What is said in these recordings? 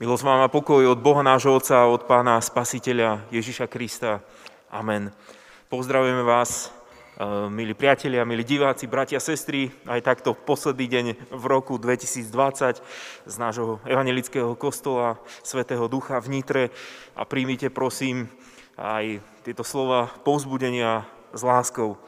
Milosť vám a pokoj od Boha nášho Otca, od Pána Spasiteľa Ježiša Krista. Amen. Pozdravujeme vás, eh, milí priatelia, milí diváci, bratia, sestry, aj takto posledný deň v roku 2020 z nášho evangelického kostola Svetého Ducha v Nitre a príjmite prosím aj tieto slova povzbudenia s láskou.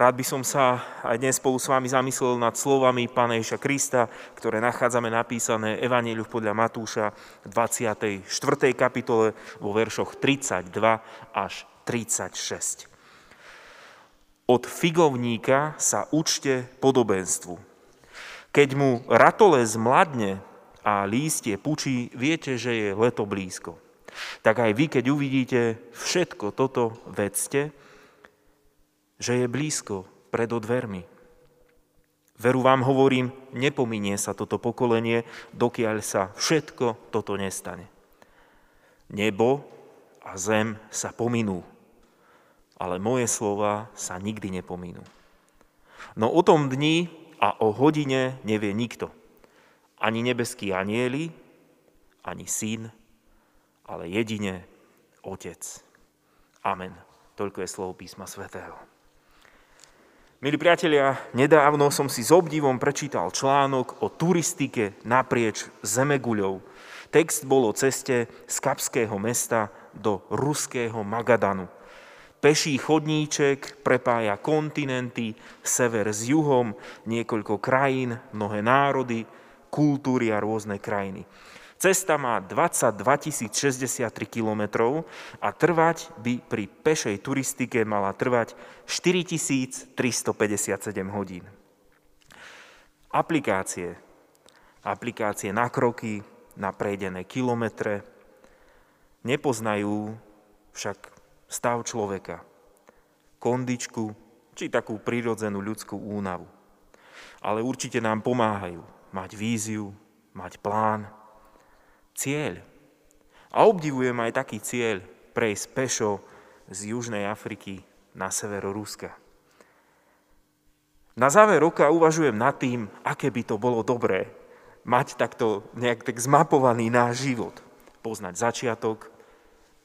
Rád by som sa aj dnes spolu s vami zamyslel nad slovami Pána Ježa Krista, ktoré nachádzame napísané Evangeliu podľa Matúša v 24. kapitole vo veršoch 32 až 36. Od figovníka sa učte podobenstvu. Keď mu ratole zmladne a lístie pučí, viete, že je leto blízko. Tak aj vy, keď uvidíte všetko toto, vedzte, že je blízko pred dvermi. Veru vám hovorím, nepominie sa toto pokolenie, dokiaľ sa všetko toto nestane. Nebo a zem sa pominú, ale moje slova sa nikdy nepominú. No o tom dni a o hodine nevie nikto. Ani nebeský anieli, ani syn, ale jedine Otec. Amen. Toľko je slovo písma svätého. Milí priatelia, nedávno som si s obdivom prečítal článok o turistike naprieč Zemeguľou. Text bol o ceste z Kapského mesta do ruského Magadanu. Peší chodníček prepája kontinenty, sever s juhom, niekoľko krajín, mnohé národy, kultúry a rôzne krajiny. Cesta má 22 063 km a trvať by pri pešej turistike mala trvať 4357 hodín. Aplikácie. Aplikácie na kroky, na prejdené kilometre nepoznajú však stav človeka, kondičku či takú prirodzenú ľudskú únavu. Ale určite nám pomáhajú mať víziu, mať plán, cieľ. A obdivujem aj taký cieľ prejsť pešo z Južnej Afriky na severo Ruska. Na záver roka uvažujem nad tým, aké by to bolo dobré mať takto nejak tak zmapovaný náš život. Poznať začiatok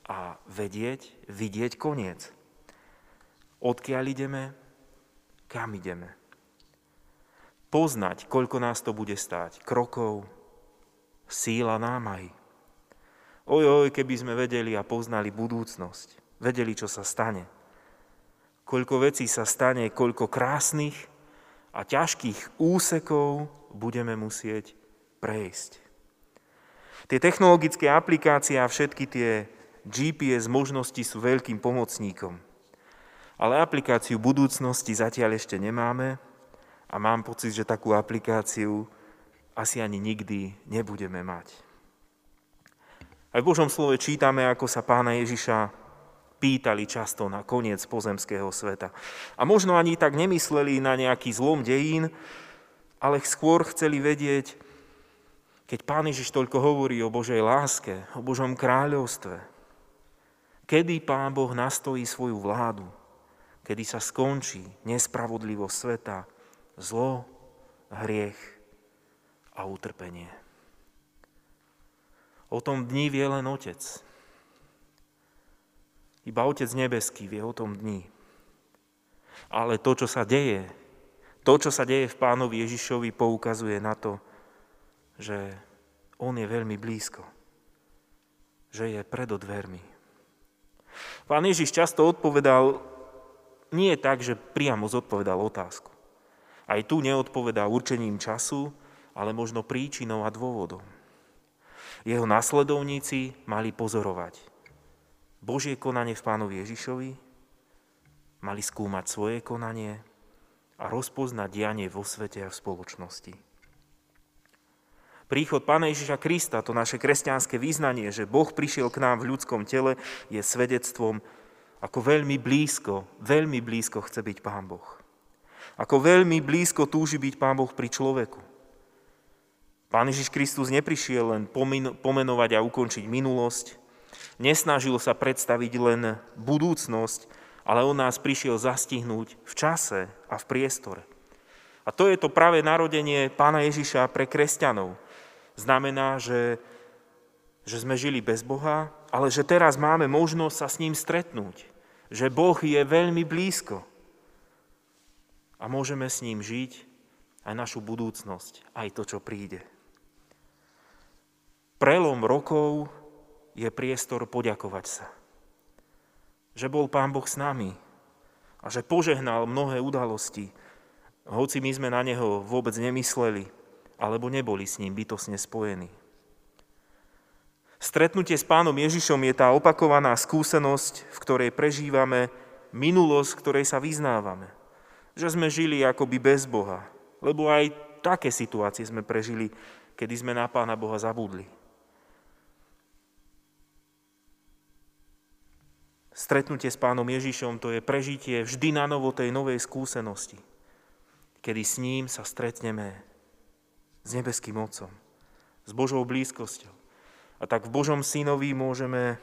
a vedieť, vidieť koniec. Odkiaľ ideme, kam ideme. Poznať, koľko nás to bude stáť krokov, síla námahy. Oj, oj, keby sme vedeli a poznali budúcnosť, vedeli, čo sa stane. Koľko vecí sa stane, koľko krásnych a ťažkých úsekov budeme musieť prejsť. Tie technologické aplikácie a všetky tie GPS možnosti sú veľkým pomocníkom. Ale aplikáciu budúcnosti zatiaľ ešte nemáme a mám pocit, že takú aplikáciu asi ani nikdy nebudeme mať. Aj v Božom slove čítame, ako sa pána Ježiša pýtali často na koniec pozemského sveta. A možno ani tak nemysleli na nejaký zlom dejín, ale skôr chceli vedieť, keď pán Ježiš toľko hovorí o Božej láske, o Božom kráľovstve, kedy pán Boh nastojí svoju vládu, kedy sa skončí nespravodlivosť sveta, zlo, hriech a utrpenie. O tom dni vie len Otec. Iba Otec nebeský vie o tom dni. Ale to, čo sa deje, to, čo sa deje v pánovi Ježišovi, poukazuje na to, že on je veľmi blízko. Že je pred dvermi. Pán Ježiš často odpovedal nie tak, že priamo zodpovedal otázku. Aj tu neodpovedal určením času, ale možno príčinou a dôvodom. Jeho následovníci mali pozorovať Božie konanie v pánovi Ježišovi, mali skúmať svoje konanie a rozpoznať dianie vo svete a v spoločnosti. Príchod Pána Ježiša Krista, to naše kresťanské význanie, že Boh prišiel k nám v ľudskom tele, je svedectvom, ako veľmi blízko, veľmi blízko chce byť Pán Boh. Ako veľmi blízko túži byť Pán Boh pri človeku. Pán Ježiš Kristus neprišiel len pomenovať a ukončiť minulosť, nesnažil sa predstaviť len budúcnosť, ale on nás prišiel zastihnúť v čase a v priestore. A to je to práve narodenie pána Ježiša pre kresťanov. znamená, že, že sme žili bez Boha, ale že teraz máme možnosť sa s ním stretnúť. Že Boh je veľmi blízko. A môžeme s ním žiť aj našu budúcnosť, aj to, čo príde. Prelom rokov je priestor poďakovať sa. Že bol Pán Boh s nami a že požehnal mnohé udalosti, hoci my sme na Neho vôbec nemysleli, alebo neboli s ním bytosne spojení. Stretnutie s pánom Ježišom je tá opakovaná skúsenosť, v ktorej prežívame minulosť, ktorej sa vyznávame. Že sme žili akoby bez Boha, lebo aj také situácie sme prežili, kedy sme na pána Boha zabudli. Stretnutie s pánom Ježišom to je prežitie vždy na novo tej novej skúsenosti, kedy s ním sa stretneme s nebeským Otcom, s Božou blízkosťou. A tak v Božom synovi môžeme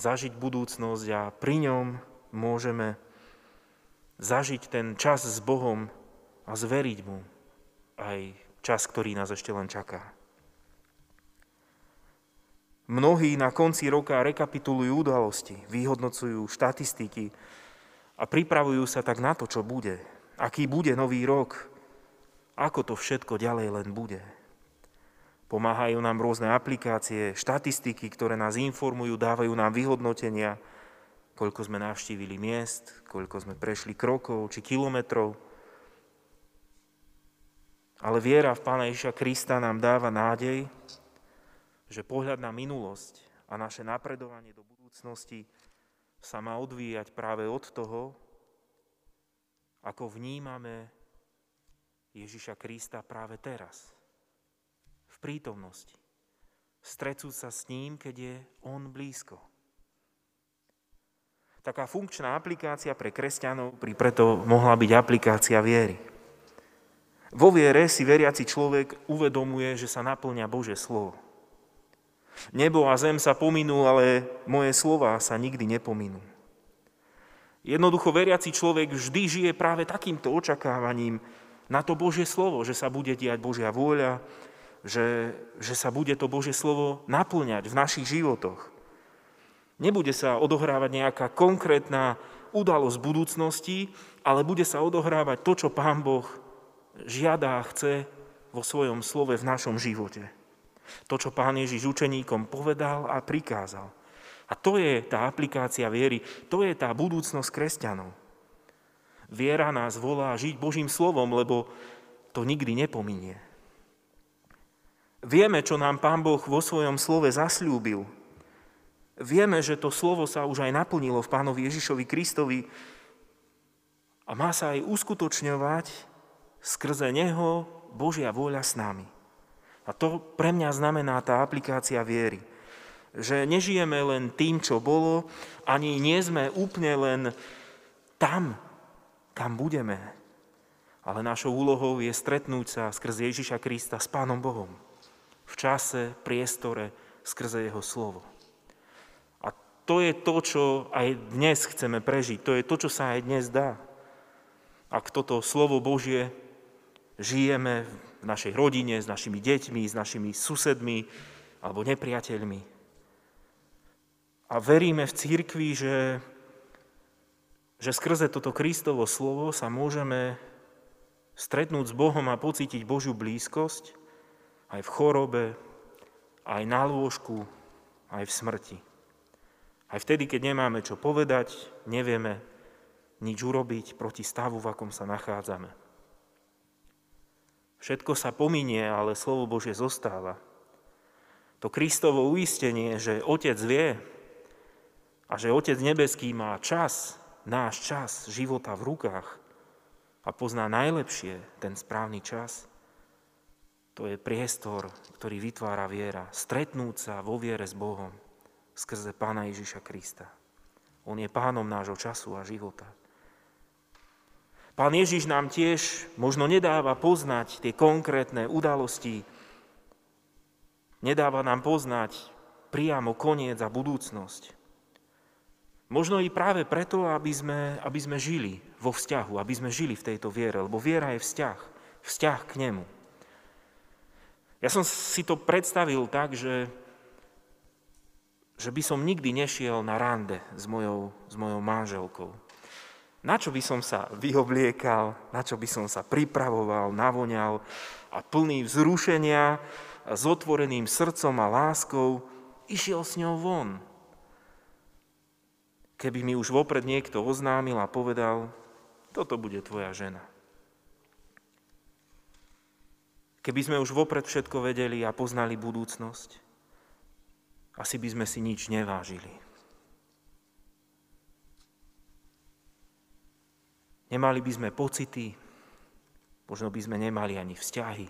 zažiť budúcnosť a pri ňom môžeme zažiť ten čas s Bohom a zveriť mu aj čas, ktorý nás ešte len čaká. Mnohí na konci roka rekapitulujú udalosti, vyhodnocujú štatistiky a pripravujú sa tak na to, čo bude. Aký bude nový rok, ako to všetko ďalej len bude. Pomáhajú nám rôzne aplikácie, štatistiky, ktoré nás informujú, dávajú nám vyhodnotenia, koľko sme navštívili miest, koľko sme prešli krokov či kilometrov. Ale viera v Pána Ježiša Krista nám dáva nádej, že pohľad na minulosť a naše napredovanie do budúcnosti sa má odvíjať práve od toho, ako vnímame Ježiša Krista práve teraz, v prítomnosti. Strecúť sa s ním, keď je on blízko. Taká funkčná aplikácia pre kresťanov pri preto mohla byť aplikácia viery. Vo viere si veriaci človek uvedomuje, že sa naplňa Bože slovo. Nebo a zem sa pominú, ale moje slova sa nikdy nepominú. Jednoducho veriaci človek vždy žije práve takýmto očakávaním na to Božie slovo, že sa bude diať Božia vôľa, že, že sa bude to Božie slovo naplňať v našich životoch. Nebude sa odohrávať nejaká konkrétna udalosť budúcnosti, ale bude sa odohrávať to, čo Pán Boh žiada a chce vo svojom slove v našom živote. To, čo pán Ježiš učeníkom povedal a prikázal. A to je tá aplikácia viery, to je tá budúcnosť kresťanov. Viera nás volá žiť Božím slovom, lebo to nikdy nepominie. Vieme, čo nám Pán Boh vo svojom slove zasľúbil. Vieme, že to slovo sa už aj naplnilo v Pánovi Ježišovi Kristovi a má sa aj uskutočňovať skrze Neho Božia vôľa s nami. A to pre mňa znamená tá aplikácia viery. Že nežijeme len tým, čo bolo, ani nie sme úplne len tam, kam budeme. Ale našou úlohou je stretnúť sa skrze Ježiša Krista s Pánom Bohom. V čase, priestore, skrze Jeho slovo. A to je to, čo aj dnes chceme prežiť. To je to, čo sa aj dnes dá. Ak toto slovo Božie žijeme v našej rodine, s našimi deťmi, s našimi susedmi alebo nepriateľmi. A veríme v církvi, že, že skrze toto Kristovo slovo sa môžeme stretnúť s Bohom a pocítiť Božiu blízkosť aj v chorobe, aj na lôžku, aj v smrti. Aj vtedy, keď nemáme čo povedať, nevieme nič urobiť proti stavu, v akom sa nachádzame. Všetko sa pominie, ale slovo Božie zostáva. To Kristovo uistenie, že Otec vie a že Otec nebeský má čas, náš čas života v rukách a pozná najlepšie ten správny čas, to je priestor, ktorý vytvára viera. Stretnúť sa vo viere s Bohom skrze Pána Ježiša Krista. On je pánom nášho času a života. Pán Ježiš nám tiež možno nedáva poznať tie konkrétne udalosti, nedáva nám poznať priamo koniec a budúcnosť. Možno i práve preto, aby sme, aby sme žili vo vzťahu, aby sme žili v tejto viere, lebo viera je vzťah, vzťah k nemu. Ja som si to predstavil tak, že, že by som nikdy nešiel na rande s mojou, s mojou manželkou. Na čo by som sa vyhobliekal, na čo by som sa pripravoval, navoňal a plný vzrušenia, s otvoreným srdcom a láskou, išiel s ňou von. Keby mi už vopred niekto oznámil a povedal, toto bude tvoja žena. Keby sme už vopred všetko vedeli a poznali budúcnosť, asi by sme si nič nevážili. Nemali by sme pocity, možno by sme nemali ani vzťahy,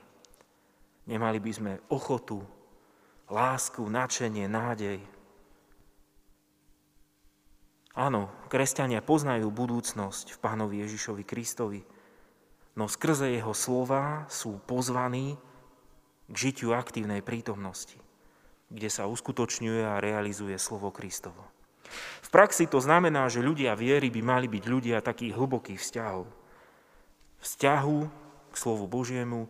nemali by sme ochotu, lásku, nadšenie, nádej. Áno, kresťania poznajú budúcnosť v Pánovi Ježišovi Kristovi, no skrze jeho slova sú pozvaní k žitiu aktívnej prítomnosti, kde sa uskutočňuje a realizuje slovo Kristovo. V praxi to znamená, že ľudia viery by mali byť ľudia takých hlbokých vzťahov. Vzťahu k slovu Božiemu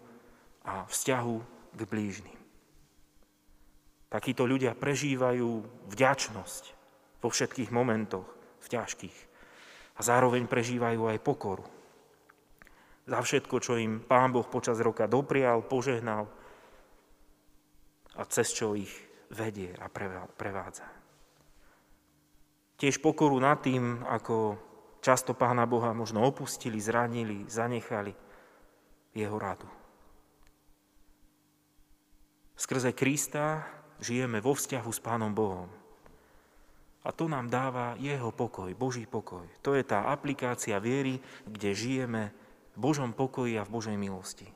a vzťahu k blížnym. Takíto ľudia prežívajú vďačnosť vo všetkých momentoch v ťažkých. A zároveň prežívajú aj pokoru. Za všetko, čo im Pán Boh počas roka doprial, požehnal a cez čo ich vedie a prevádza. Tiež pokoru nad tým, ako často Pána Boha možno opustili, zranili, zanechali jeho radu. Skrze Krista žijeme vo vzťahu s Pánom Bohom. A to nám dáva jeho pokoj, Boží pokoj. To je tá aplikácia viery, kde žijeme v Božom pokoji a v Božej milosti.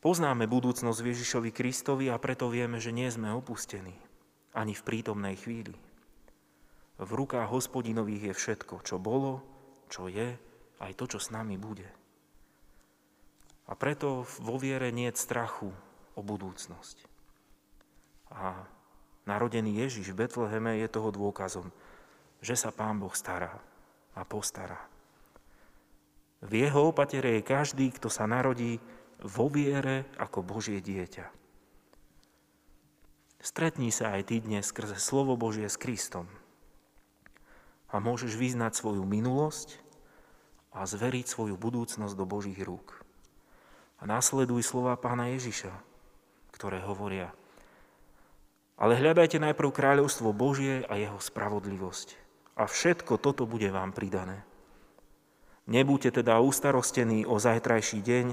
Poznáme budúcnosť Ježišovi Kristovi a preto vieme, že nie sme opustení ani v prítomnej chvíli. V rukách hospodinových je všetko, čo bolo, čo je, aj to, čo s nami bude. A preto vo viere nie je strachu o budúcnosť. A Narodený Ježiš v Betleheme je toho dôkazom, že sa Pán Boh stará a postará. V jeho opatere je každý, kto sa narodí vo viere ako Božie dieťa. Stretni sa aj ty dnes skrze slovo Božie s Kristom a môžeš vyznať svoju minulosť a zveriť svoju budúcnosť do Božích rúk. A následuj slova pána Ježiša, ktoré hovoria – ale hľadajte najprv kráľovstvo Božie a jeho spravodlivosť. A všetko toto bude vám pridané. Nebuďte teda ustarostení o zajtrajší deň,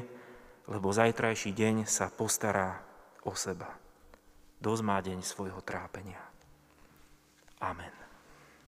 lebo zajtrajší deň sa postará o seba. Dosť má deň svojho trápenia. Amen.